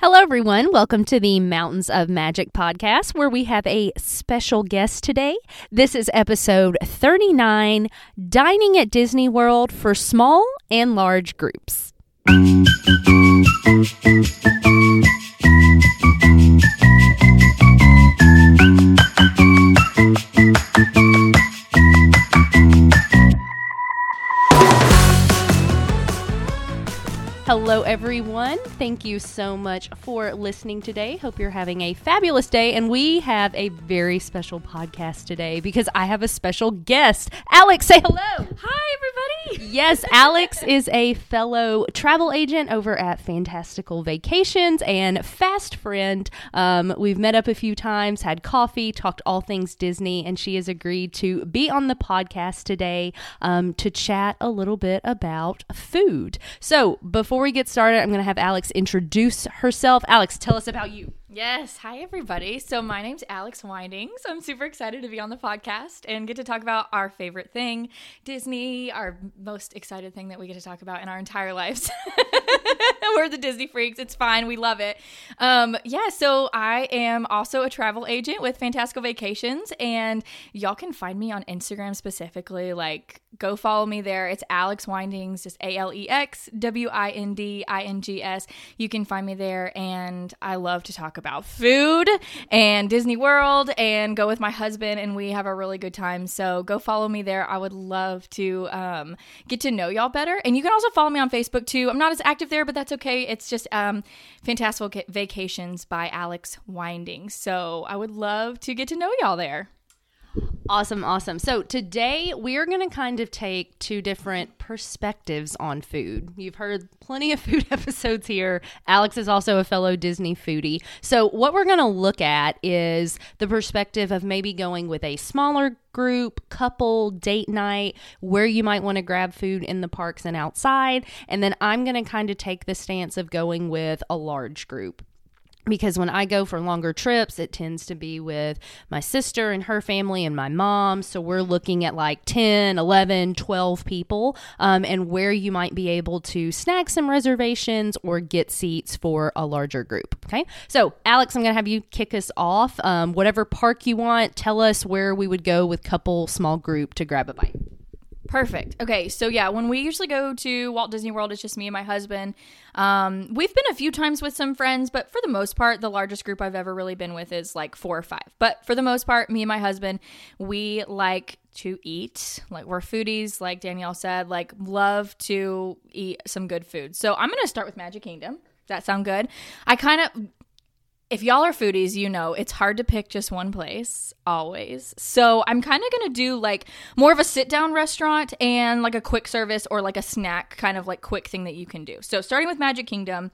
Hello, everyone. Welcome to the Mountains of Magic podcast, where we have a special guest today. This is episode 39 Dining at Disney World for Small and Large Groups. Hello, everyone. Thank you so much for listening today. Hope you're having a fabulous day. And we have a very special podcast today because I have a special guest. Alex, say hello. Hi, everybody. Yes, Alex is a fellow travel agent over at Fantastical Vacations and fast friend. Um, we've met up a few times, had coffee, talked all things Disney, and she has agreed to be on the podcast today um, to chat a little bit about food. So, before we get started, I'm going to have Alex introduce herself. Alex, tell us about you. Yes. Hi, everybody. So, my name's Alex Windings. I'm super excited to be on the podcast and get to talk about our favorite thing, Disney, our most excited thing that we get to talk about in our entire lives. We're the Disney freaks. It's fine. We love it. Um, yeah. So, I am also a travel agent with Fantastical Vacations, and y'all can find me on Instagram specifically. Like, go follow me there. It's Alex Windings, just A L E X W I N D I N G S. You can find me there, and I love to talk about food and Disney World and go with my husband, and we have a really good time. So go follow me there. I would love to um, get to know y'all better. And you can also follow me on Facebook too. I'm not as active there, but that's okay. It's just um, Fantastical Vacations by Alex Winding. So I would love to get to know y'all there. Awesome, awesome. So today we're going to kind of take two different perspectives on food. You've heard plenty of food episodes here. Alex is also a fellow Disney foodie. So what we're going to look at is the perspective of maybe going with a smaller group, couple, date night, where you might want to grab food in the parks and outside. And then I'm going to kind of take the stance of going with a large group because when I go for longer trips, it tends to be with my sister and her family and my mom. So we're looking at like 10, 11, 12 people, um, and where you might be able to snag some reservations or get seats for a larger group. Okay. So, Alex, I'm going to have you kick us off. Um, whatever park you want, tell us where we would go with couple, small group to grab a bite. Perfect. Okay, so yeah, when we usually go to Walt Disney World, it's just me and my husband. Um, we've been a few times with some friends, but for the most part, the largest group I've ever really been with is like four or five. But for the most part, me and my husband, we like to eat. Like we're foodies, like Danielle said, like love to eat some good food. So I'm gonna start with Magic Kingdom. That sound good? I kind of if y'all are foodies, you know it's hard to pick just one place always. So I'm kind of gonna do like more of a sit down restaurant and like a quick service or like a snack kind of like quick thing that you can do. So starting with Magic Kingdom,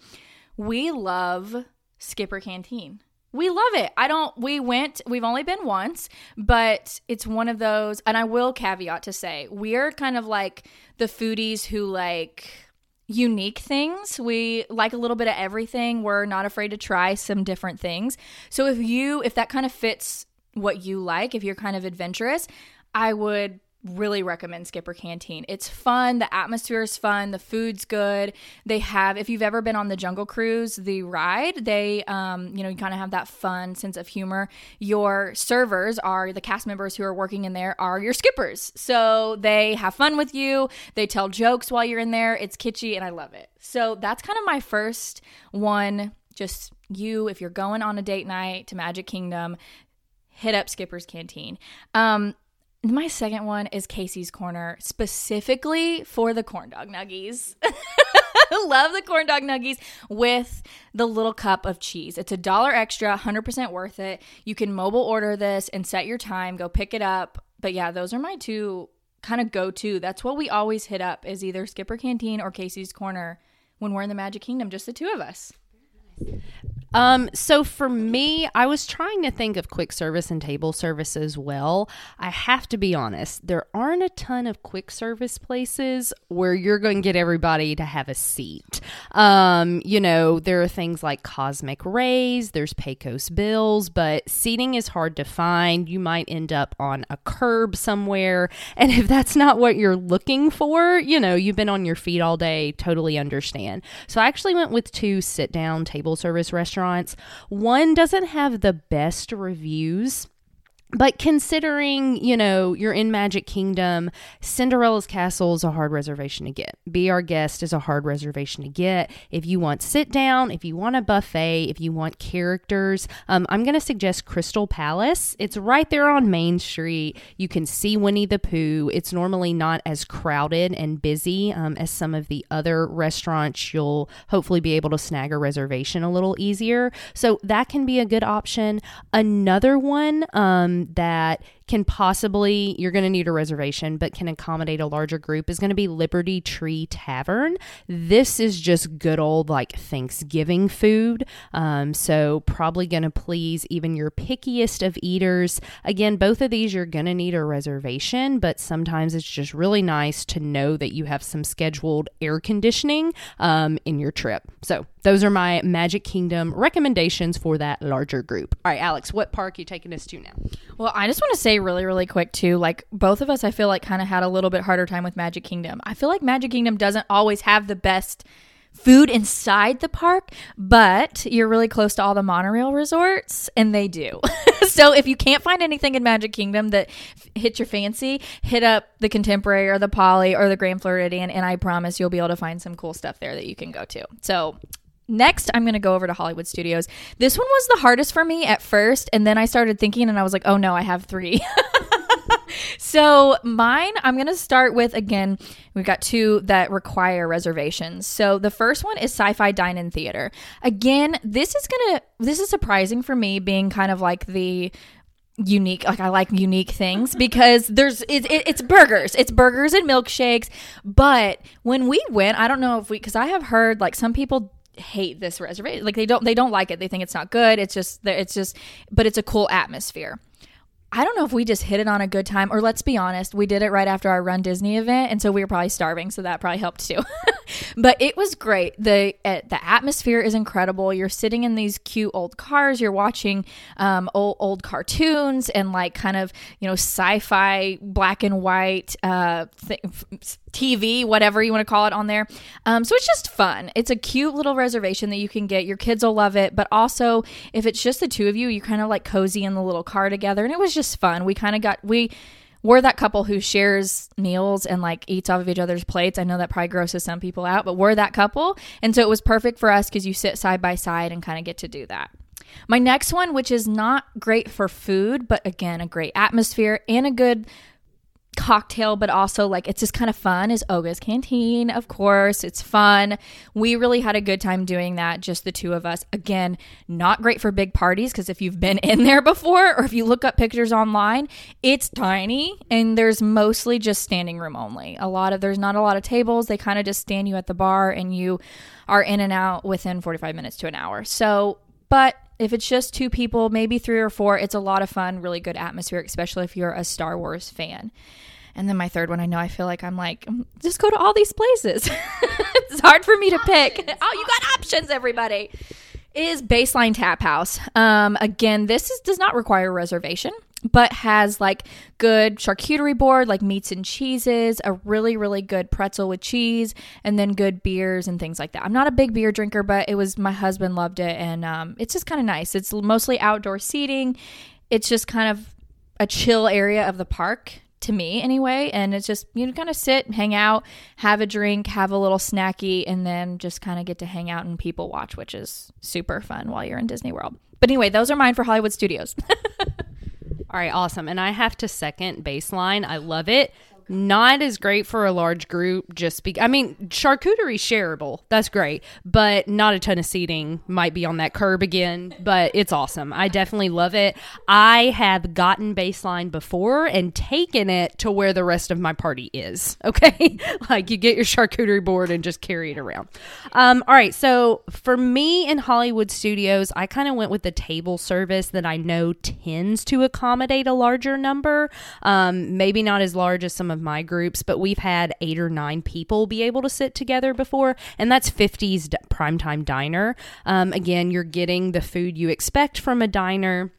we love Skipper Canteen. We love it. I don't, we went, we've only been once, but it's one of those, and I will caveat to say, we're kind of like the foodies who like, unique things. We like a little bit of everything. We're not afraid to try some different things. So if you if that kind of fits what you like, if you're kind of adventurous, I would really recommend Skipper Canteen. It's fun, the atmosphere is fun, the food's good. They have if you've ever been on the Jungle Cruise, the ride, they um, you know, you kind of have that fun sense of humor. Your servers are the cast members who are working in there are your skippers. So they have fun with you, they tell jokes while you're in there. It's kitschy and I love it. So that's kind of my first one just you if you're going on a date night to Magic Kingdom, hit up Skipper's Canteen. Um, my second one is Casey's Corner, specifically for the corn dog nuggies. Love the corn dog nuggies with the little cup of cheese. It's a dollar extra, 100% worth it. You can mobile order this and set your time, go pick it up. But yeah, those are my two kind of go to. That's what we always hit up is either Skipper Canteen or Casey's Corner when we're in the Magic Kingdom, just the two of us. Um, so for me, I was trying to think of quick service and table service as well. I have to be honest, there aren't a ton of quick service places where you're going to get everybody to have a seat. Um, you know, there are things like Cosmic Rays, there's Pecos Bills, but seating is hard to find. You might end up on a curb somewhere. And if that's not what you're looking for, you know, you've been on your feet all day, totally understand. So I actually went with two sit down table service restaurants. One doesn't have the best reviews but considering, you know, you're in Magic Kingdom, Cinderella's Castle is a hard reservation to get. Be Our Guest is a hard reservation to get. If you want sit down, if you want a buffet, if you want characters, um, I'm going to suggest Crystal Palace. It's right there on Main Street. You can see Winnie the Pooh. It's normally not as crowded and busy um, as some of the other restaurants. You'll hopefully be able to snag a reservation a little easier. So that can be a good option. Another one, um, that can possibly, you're going to need a reservation, but can accommodate a larger group is going to be Liberty Tree Tavern. This is just good old like Thanksgiving food. Um, so, probably going to please even your pickiest of eaters. Again, both of these you're going to need a reservation, but sometimes it's just really nice to know that you have some scheduled air conditioning um, in your trip. So, those are my Magic Kingdom recommendations for that larger group. All right, Alex, what park are you taking us to now? Well, I just want to say really, really quick too. Like both of us, I feel like kind of had a little bit harder time with Magic Kingdom. I feel like Magic Kingdom doesn't always have the best food inside the park, but you're really close to all the monorail resorts, and they do. so if you can't find anything in Magic Kingdom that f- hits your fancy, hit up the Contemporary or the Poly or the Grand Floridian, and I promise you'll be able to find some cool stuff there that you can go to. So Next, I'm going to go over to Hollywood Studios. This one was the hardest for me at first, and then I started thinking, and I was like, oh no, I have three. so, mine, I'm going to start with again, we've got two that require reservations. So, the first one is Sci Fi Dine In Theater. Again, this is going to, this is surprising for me being kind of like the unique like i like unique things because there's it, it, it's burgers it's burgers and milkshakes but when we went i don't know if we because i have heard like some people hate this reservation like they don't they don't like it they think it's not good it's just it's just but it's a cool atmosphere I don't know if we just hit it on a good time, or let's be honest, we did it right after our Run Disney event, and so we were probably starving, so that probably helped too. but it was great. the uh, The atmosphere is incredible. You're sitting in these cute old cars. You're watching um, old old cartoons and like kind of you know sci-fi black and white uh, th- TV, whatever you want to call it, on there. Um, so it's just fun. It's a cute little reservation that you can get. Your kids will love it, but also if it's just the two of you, you kind of like cozy in the little car together, and it was just fun. We kind of got we we're that couple who shares meals and like eats off of each other's plates. I know that probably grosses some people out, but we're that couple, and so it was perfect for us because you sit side by side and kind of get to do that. My next one, which is not great for food, but again, a great atmosphere and a good cocktail, but also like it's just kind of fun is Oga's Canteen, of course. It's fun. We really had a good time doing that, just the two of us. Again, not great for big parties because if you've been in there before or if you look up pictures online, it's tiny and there's mostly just standing room only. A lot of there's not a lot of tables. They kind of just stand you at the bar and you are in and out within 45 minutes to an hour. So, but if it's just two people, maybe three or four, it's a lot of fun, really good atmosphere, especially if you're a Star Wars fan. And then my third one, I know I feel like I'm like, mm, just go to all these places. it's hard for me to pick. oh, you got options, everybody. Is Baseline Tap House. Um, again, this is, does not require a reservation but has like good charcuterie board, like meats and cheeses, a really, really good pretzel with cheese, and then good beers and things like that. I'm not a big beer drinker, but it was my husband loved it, and um, it's just kind of nice. It's mostly outdoor seating. It's just kind of a chill area of the park to me anyway and it's just you know kind of sit hang out have a drink have a little snacky and then just kind of get to hang out and people watch which is super fun while you're in disney world but anyway those are mine for hollywood studios All right, awesome. And I have to second baseline. I love it. Not as great for a large group just be I mean, charcuterie shareable. That's great, but not a ton of seating might be on that curb again, but it's awesome. I definitely love it. I have gotten baseline before and taken it to where the rest of my party is. Okay? like you get your charcuterie board and just carry it around. Um, all right, so for me in Hollywood Studios, I kind of went with the table service that I know tends to accommodate a larger number. Um, maybe not as large as some of my groups, but we've had eight or nine people be able to sit together before, and that's 50's d- primetime diner. Um, again, you're getting the food you expect from a diner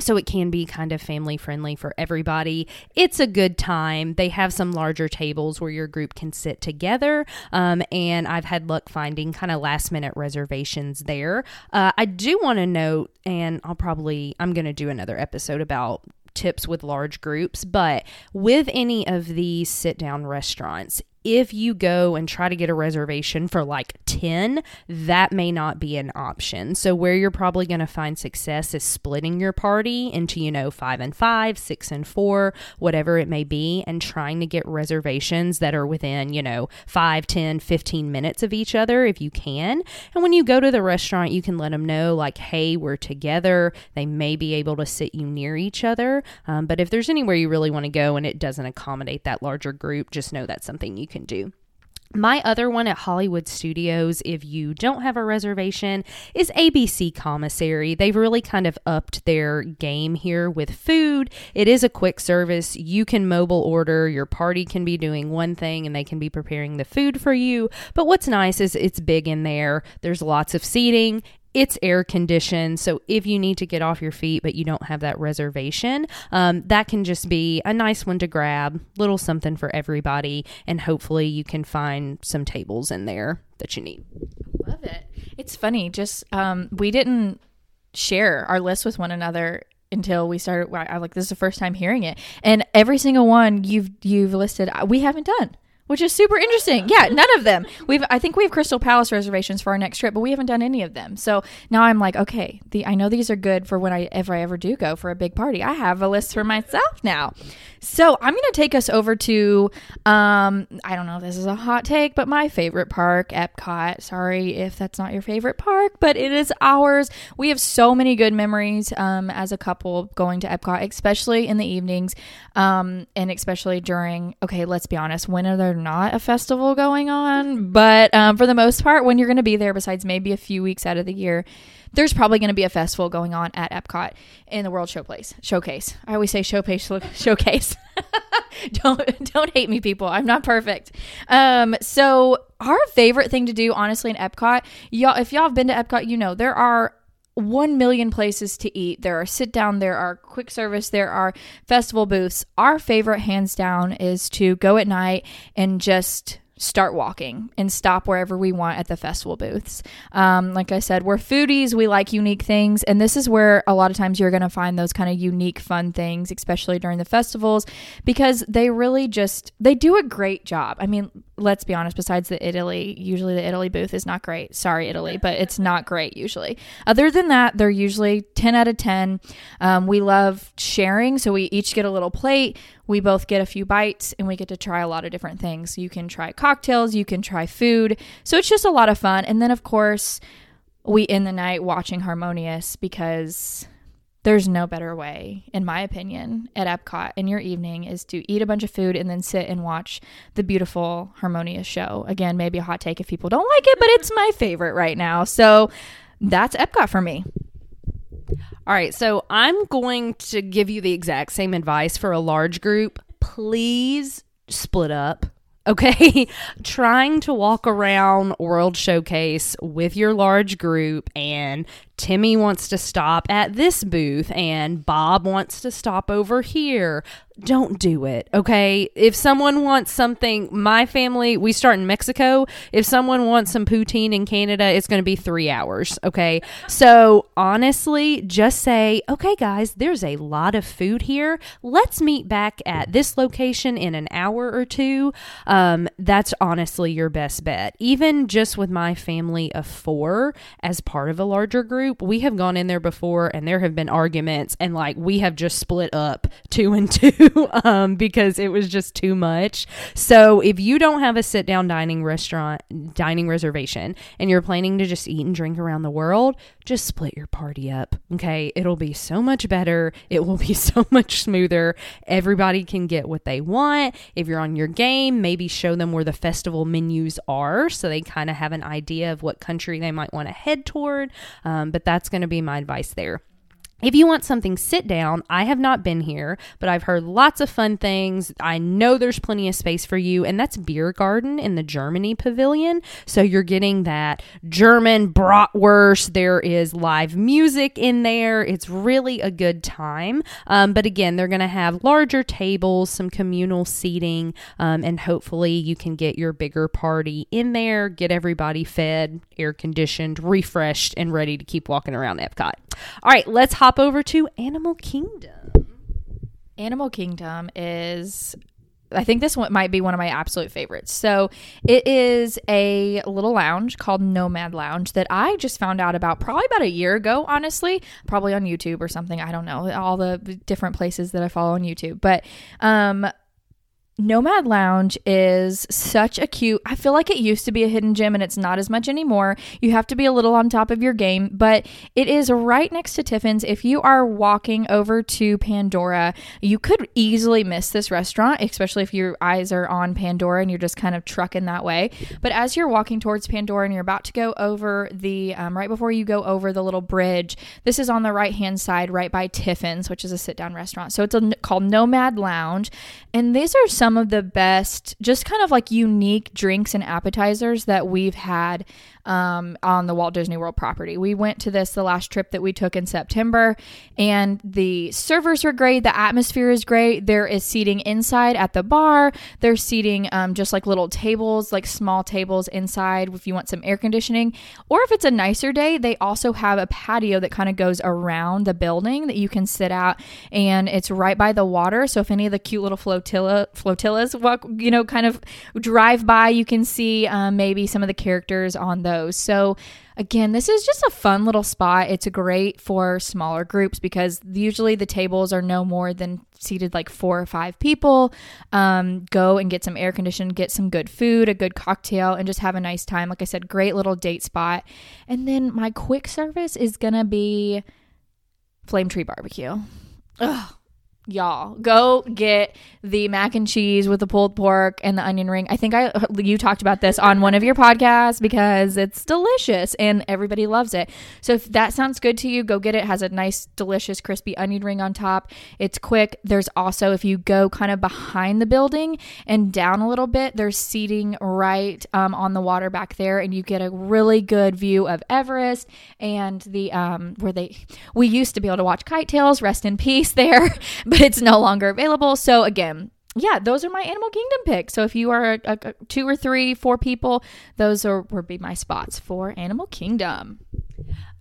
so it can be kind of family friendly for everybody. It's a good time. They have some larger tables where your group can sit together, um, and I've had luck finding kind of last minute reservations there. Uh, I do want to note, and I'll probably I'm going to do another episode about tips with large groups, but with any of these sit down restaurants, if you go and try to get a reservation for like 10, that may not be an option. So, where you're probably going to find success is splitting your party into, you know, five and five, six and four, whatever it may be, and trying to get reservations that are within, you know, 5, 10, 15 minutes of each other if you can. And when you go to the restaurant, you can let them know, like, hey, we're together. They may be able to sit you near each other. Um, but if there's anywhere you really want to go and it doesn't accommodate that larger group, just know that's something you can do. My other one at Hollywood Studios, if you don't have a reservation, is ABC Commissary. They've really kind of upped their game here with food. It is a quick service. You can mobile order, your party can be doing one thing and they can be preparing the food for you. But what's nice is it's big in there, there's lots of seating, it's air conditioned. So if you need to get off your feet, but you don't have that reservation, um, that can just be a nice one to grab, little something for everybody. And hopefully you can find some tables in there that you need. I love it. It's funny. Just, um, we didn't share our list with one another until we started I like this is the first time hearing it and every single one you've you've listed we haven't done which is super interesting. Yeah, none of them. We've I think we have Crystal Palace reservations for our next trip, but we haven't done any of them. So now I'm like, okay, the I know these are good for when I if I ever do go for a big party. I have a list for myself now. So I'm gonna take us over to um I don't know if this is a hot take, but my favorite park, Epcot. Sorry if that's not your favorite park, but it is ours. We have so many good memories um as a couple going to Epcot, especially in the evenings, um, and especially during okay, let's be honest, when are there not a festival going on. But um, for the most part, when you're going to be there, besides maybe a few weeks out of the year, there's probably going to be a festival going on at Epcot in the World Showplace Showcase. I always say showcase showcase. don't don't hate me, people. I'm not perfect. Um, so our favorite thing to do, honestly, in Epcot, y'all, if y'all have been to Epcot, you know there are 1 million places to eat. There are sit down, there are quick service, there are festival booths. Our favorite, hands down, is to go at night and just start walking and stop wherever we want at the festival booths. Um, like I said, we're foodies, we like unique things, and this is where a lot of times you're going to find those kind of unique, fun things, especially during the festivals, because they really just they do a great job. I mean, let's be honest, besides the Italy, usually the Italy booth is not great. Sorry, Italy, but it's not great usually. Other than that, they're usually 10 out of 10. Um, we love sharing, so we each get a little plate. We both get a few bites and we get to try a lot of different things. You can try cocktails, you can try food. So it's just a lot of fun. And then, of course, we end the night watching Harmonious because there's no better way, in my opinion, at Epcot in your evening is to eat a bunch of food and then sit and watch the beautiful, harmonious show. Again, maybe a hot take if people don't like it, but it's my favorite right now. So that's Epcot for me. All right, so I'm going to give you the exact same advice for a large group. Please split up. Okay, trying to walk around World Showcase with your large group and Timmy wants to stop at this booth and Bob wants to stop over here. Don't do it, okay? If someone wants something, my family, we start in Mexico. If someone wants some poutine in Canada, it's going to be three hours, okay? So honestly, just say, okay, guys, there's a lot of food here. Let's meet back at this location in an hour or two. Um, that's honestly your best bet. Even just with my family of four as part of a larger group group, we have gone in there before and there have been arguments and like we have just split up two and two um, because it was just too much. So if you don't have a sit down dining restaurant, dining reservation, and you're planning to just eat and drink around the world, just split your party up. Okay. It'll be so much better. It will be so much smoother. Everybody can get what they want. If you're on your game, maybe show them where the festival menus are so they kind of have an idea of what country they might want to head toward. Um, but that's going to be my advice there. If you want something sit down, I have not been here, but I've heard lots of fun things. I know there's plenty of space for you, and that's Beer Garden in the Germany Pavilion. So you're getting that German bratwurst. There is live music in there. It's really a good time. Um, but again, they're going to have larger tables, some communal seating, um, and hopefully you can get your bigger party in there, get everybody fed, air conditioned, refreshed, and ready to keep walking around Epcot. All right, let's hop over to Animal Kingdom. Animal Kingdom is I think this one might be one of my absolute favorites. So it is a little lounge called Nomad Lounge that I just found out about probably about a year ago, honestly, probably on YouTube or something. I don't know, all the different places that I follow on YouTube. But um Nomad Lounge is such a cute. I feel like it used to be a hidden gem and it's not as much anymore. You have to be a little on top of your game, but it is right next to Tiffin's. If you are walking over to Pandora, you could easily miss this restaurant, especially if your eyes are on Pandora and you're just kind of trucking that way. But as you're walking towards Pandora and you're about to go over the, um, right before you go over the little bridge, this is on the right hand side, right by Tiffin's, which is a sit down restaurant. So it's a, called Nomad Lounge. And these are some of the best, just kind of like unique drinks and appetizers that we've had um, on the Walt Disney World property. We went to this the last trip that we took in September, and the servers are great. The atmosphere is great. There is seating inside at the bar. There's seating um, just like little tables, like small tables inside if you want some air conditioning. Or if it's a nicer day, they also have a patio that kind of goes around the building that you can sit out, and it's right by the water. So if any of the cute little flotilla flotillas walk, you know, kind of drive by, you can see um, maybe some of the characters on the those. So, again, this is just a fun little spot. It's great for smaller groups because usually the tables are no more than seated like four or five people. Um, go and get some air conditioning, get some good food, a good cocktail, and just have a nice time. Like I said, great little date spot. And then my quick service is going to be Flame Tree Barbecue. Ugh y'all go get the mac and cheese with the pulled pork and the onion ring. I think i you talked about this on one of your podcasts because it's delicious and everybody loves it. So if that sounds good to you go get it. it has a nice delicious crispy onion ring on top. It's quick. There's also if you go kind of behind the building and down a little bit there's seating right um, on the water back there and you get a really good view of everest and the um, where they we used to be able to watch kite tails rest in peace there but it's no longer available. So again, yeah, those are my Animal Kingdom picks. So if you are a, a, two or three, four people, those are would be my spots for Animal Kingdom.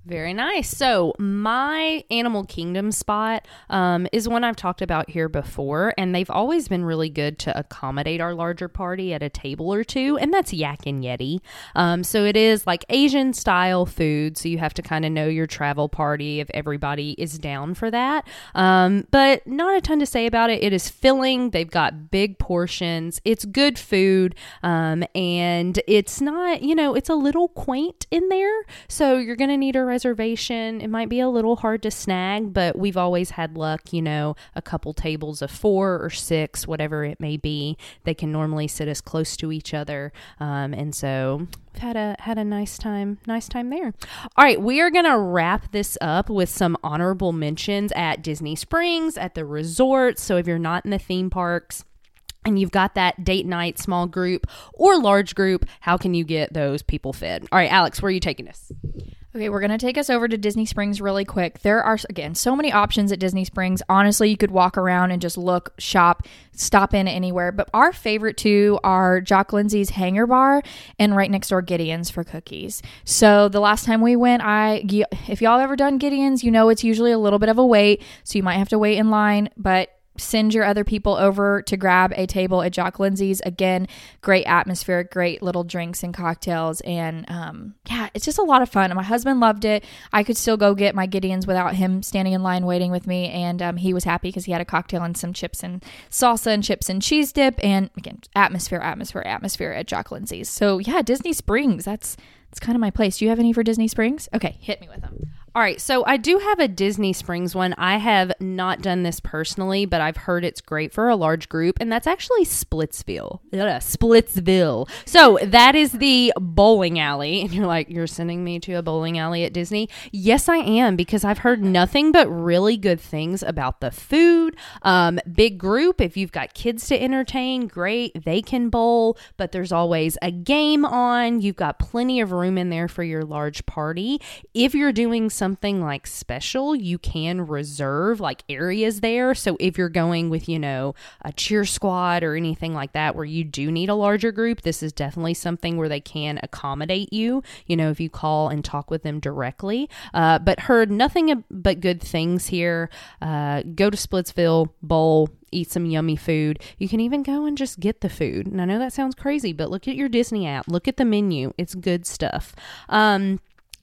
Very nice. So, my Animal Kingdom spot um, is one I've talked about here before, and they've always been really good to accommodate our larger party at a table or two, and that's Yak and Yeti. Um, so, it is like Asian style food, so you have to kind of know your travel party if everybody is down for that. Um, but not a ton to say about it. It is filling, they've got big portions, it's good food, um, and it's not, you know, it's a little quaint in there, so you're going to need a reservation. It might be a little hard to snag, but we've always had luck, you know, a couple tables of four or six, whatever it may be. They can normally sit as close to each other. Um, and so we've had a had a nice time nice time there all right we are gonna wrap this up with some honorable mentions at disney springs at the resort so if you're not in the theme parks and you've got that date night small group or large group how can you get those people fed all right alex where are you taking us Okay, we're going to take us over to Disney Springs really quick. There are, again, so many options at Disney Springs. Honestly, you could walk around and just look, shop, stop in anywhere. But our favorite two are Jock Lindsey's Hangar Bar and right next door Gideon's for cookies. So the last time we went, I, if y'all ever done Gideon's, you know it's usually a little bit of a wait. So you might have to wait in line. But send your other people over to grab a table at Jock Lindsey's. Again, great atmosphere, great little drinks and cocktails. And um, yeah, it's just a lot of fun. And my husband loved it. I could still go get my Gideon's without him standing in line waiting with me. And um, he was happy because he had a cocktail and some chips and salsa and chips and cheese dip. And again, atmosphere, atmosphere, atmosphere at Jock Lindsey's. So yeah, Disney Springs. That's that's kind of my place. Do you have any for Disney Springs? Okay, hit me with them. All right, so I do have a Disney Springs one. I have not done this personally, but I've heard it's great for a large group, and that's actually Splitsville. Ugh, Splitsville. So that is the bowling alley, and you're like, you're sending me to a bowling alley at Disney? Yes, I am because I've heard nothing but really good things about the food. Um, big group. If you've got kids to entertain, great, they can bowl, but there's always a game on. You've got plenty of room in there for your large party. If you're doing something like special, you can reserve like areas there. So if you're going with, you know, a cheer squad or anything like that where you do need a larger group, this is definitely something where they can accommodate you, you know, if you call and talk with them directly. Uh, but heard nothing but good things here. Uh, go to Splitsville, bowl, eat some yummy food. You can even go and just get the food. And I know that sounds crazy, but look at your Disney app, look at the menu. It's good stuff. Um,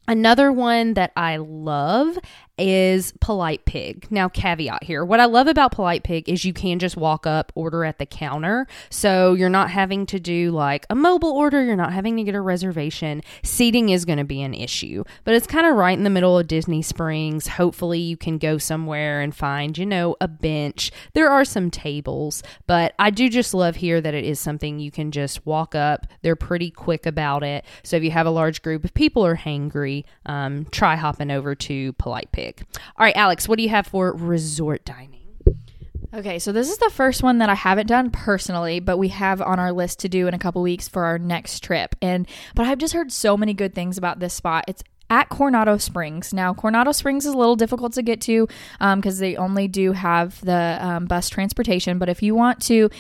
Another one that I love is Polite Pig. Now, caveat here. What I love about Polite Pig is you can just walk up, order at the counter. So you're not having to do like a mobile order, you're not having to get a reservation. Seating is going to be an issue, but it's kind of right in the middle of Disney Springs. Hopefully, you can go somewhere and find, you know, a bench. There are some tables, but I do just love here that it is something you can just walk up. They're pretty quick about it. So if you have a large group of people or hangry, um, try hopping over to Polite Pig. All right, Alex, what do you have for resort dining? Okay, so this is the first one that I haven't done personally, but we have on our list to do in a couple weeks for our next trip. And but I've just heard so many good things about this spot. It's at Coronado Springs. Now, Coronado Springs is a little difficult to get to because um, they only do have the um, bus transportation. But if you want to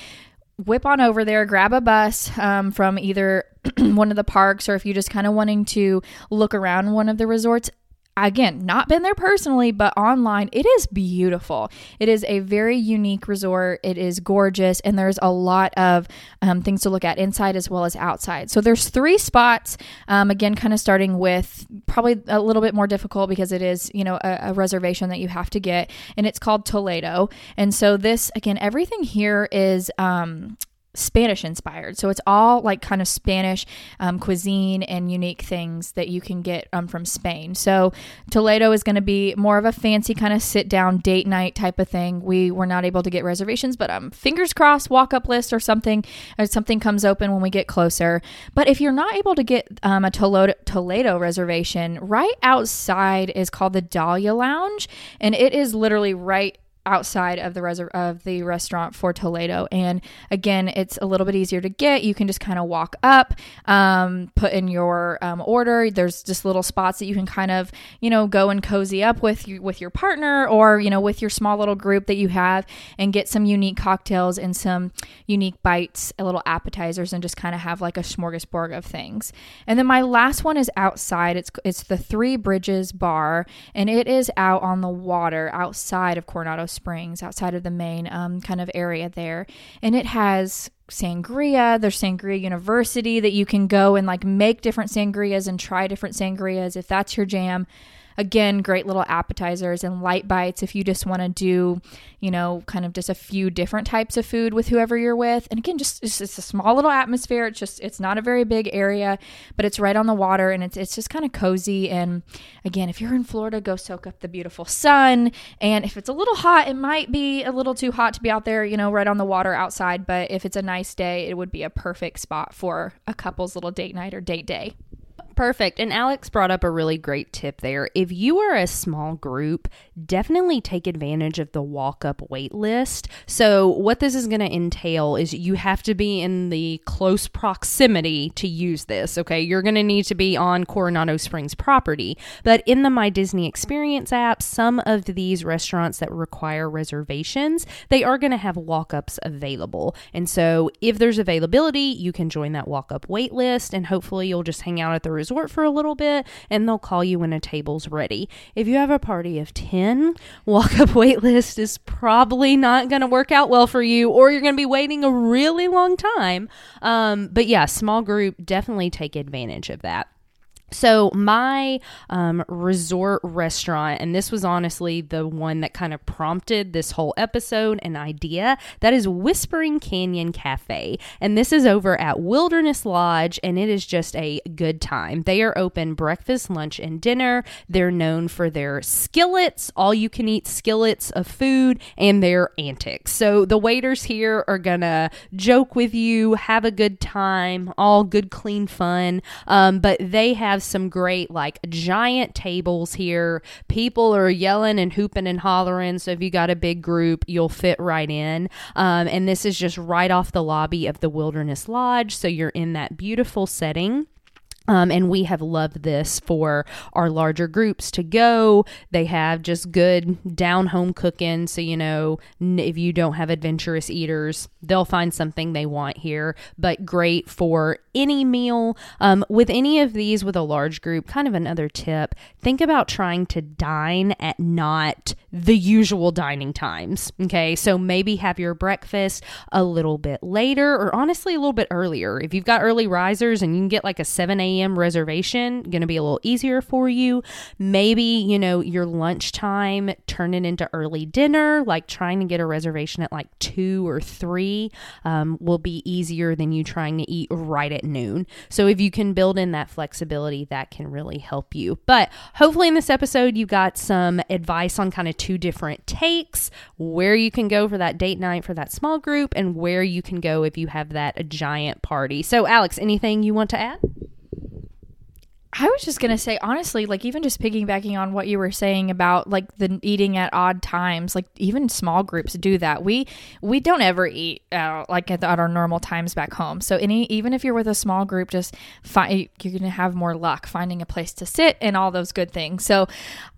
whip on over there, grab a bus um, from either one of the parks, or if you're just kind of wanting to look around one of the resorts, again, not been there personally, but online, it is beautiful. It is a very unique resort. It is gorgeous, and there's a lot of um, things to look at inside as well as outside. So there's three spots. Um, again, kind of starting with probably a little bit more difficult because it is, you know, a, a reservation that you have to get, and it's called Toledo. And so this, again, everything here is um, Spanish inspired. So it's all like kind of Spanish um, cuisine and unique things that you can get um, from Spain. So Toledo is going to be more of a fancy kind of sit down date night type of thing. We were not able to get reservations, but um, fingers crossed, walk up list or something, or something comes open when we get closer. But if you're not able to get um, a Toledo, Toledo reservation, right outside is called the Dahlia Lounge, and it is literally right outside of the res- of the restaurant for Toledo. And again, it's a little bit easier to get. You can just kind of walk up, um, put in your um, order. There's just little spots that you can kind of you know go and cozy up with you, with your partner or you know with your small little group that you have and get some unique cocktails and some unique bites, a little appetizers, and just kind of have like a smorgasbord of things. And then my last one is outside. It's it's the Three Bridges Bar, and it is out on the water outside of Coronado Springs, outside of the main um, kind of area there. And it has sangria. There's Sangria University that you can go and like make different sangrias and try different sangrias if that's your jam. Again, great little appetizers and light bites if you just want to do, you know, kind of just a few different types of food with whoever you're with. And again, just it's, it's a small little atmosphere. It's just it's not a very big area, but it's right on the water and it's it's just kind of cozy. And again, if you're in Florida, go soak up the beautiful sun. And if it's a little hot, it might be a little too hot to be out there, you know, right on the water outside. But if it's a nice day, it would be a perfect spot for a couple's little date night or date day. Perfect. And Alex brought up a really great tip there. If you are a small group, definitely take advantage of the walk up wait list. So, what this is going to entail is you have to be in the close proximity to use this. Okay. You're going to need to be on Coronado Springs property. But in the My Disney Experience app, some of these restaurants that require reservations, they are going to have walk ups available. And so, if there's availability, you can join that walk up wait list and hopefully you'll just hang out at the resort resort for a little bit and they'll call you when a table's ready. If you have a party of 10, walk up wait list is probably not going to work out well for you or you're going to be waiting a really long time. Um, but yeah, small group, definitely take advantage of that. So, my um, resort restaurant, and this was honestly the one that kind of prompted this whole episode and idea, that is Whispering Canyon Cafe. And this is over at Wilderness Lodge, and it is just a good time. They are open breakfast, lunch, and dinner. They're known for their skillets, all you can eat skillets of food, and their antics. So, the waiters here are gonna joke with you, have a good time, all good, clean fun. Um, but they have have some great like giant tables here. People are yelling and hooping and hollering. So if you got a big group, you'll fit right in. Um, and this is just right off the lobby of the Wilderness Lodge. So you're in that beautiful setting. Um, and we have loved this for our larger groups to go. They have just good down home cooking. So, you know, if you don't have adventurous eaters, they'll find something they want here, but great for any meal. Um, with any of these with a large group, kind of another tip think about trying to dine at not the usual dining times. Okay. So maybe have your breakfast a little bit later or honestly a little bit earlier. If you've got early risers and you can get like a 7 a.m. reservation, going to be a little easier for you. Maybe, you know, your lunchtime, turn it into early dinner, like trying to get a reservation at like 2 or 3 um, will be easier than you trying to eat right at noon. So if you can build in that flexibility, that can really help you. But hopefully in this episode, you got some advice on kind of two different takes where you can go for that date night for that small group and where you can go if you have that giant party. So, Alex, anything you want to add? I was just gonna say honestly, like even just piggybacking on what you were saying about like the eating at odd times, like even small groups do that. We we don't ever eat uh, like at, at, our normal times back home. So any even if you're with a small group, just find you're gonna have more luck finding a place to sit and all those good things. So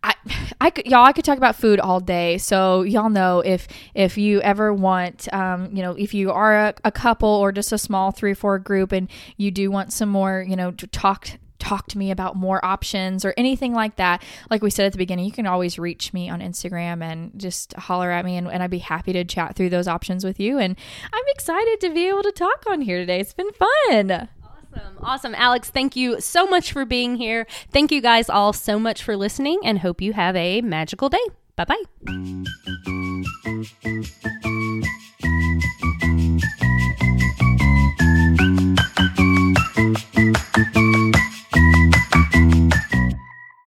I I could y'all I could talk about food all day. So y'all know if if you ever want, um, you know, if you are a, a couple or just a small three four group and you do want some more, you know, to talk talk to me about more options or anything like that, like we said at the beginning, you can always reach me on Instagram and just holler at me, and, and I'd be happy to chat through those options with you. And I'm excited to be able to talk on here today. It's been fun. Awesome. Awesome. Alex, thank you so much for being here. Thank you guys all so much for listening and hope you have a magical day. Bye bye.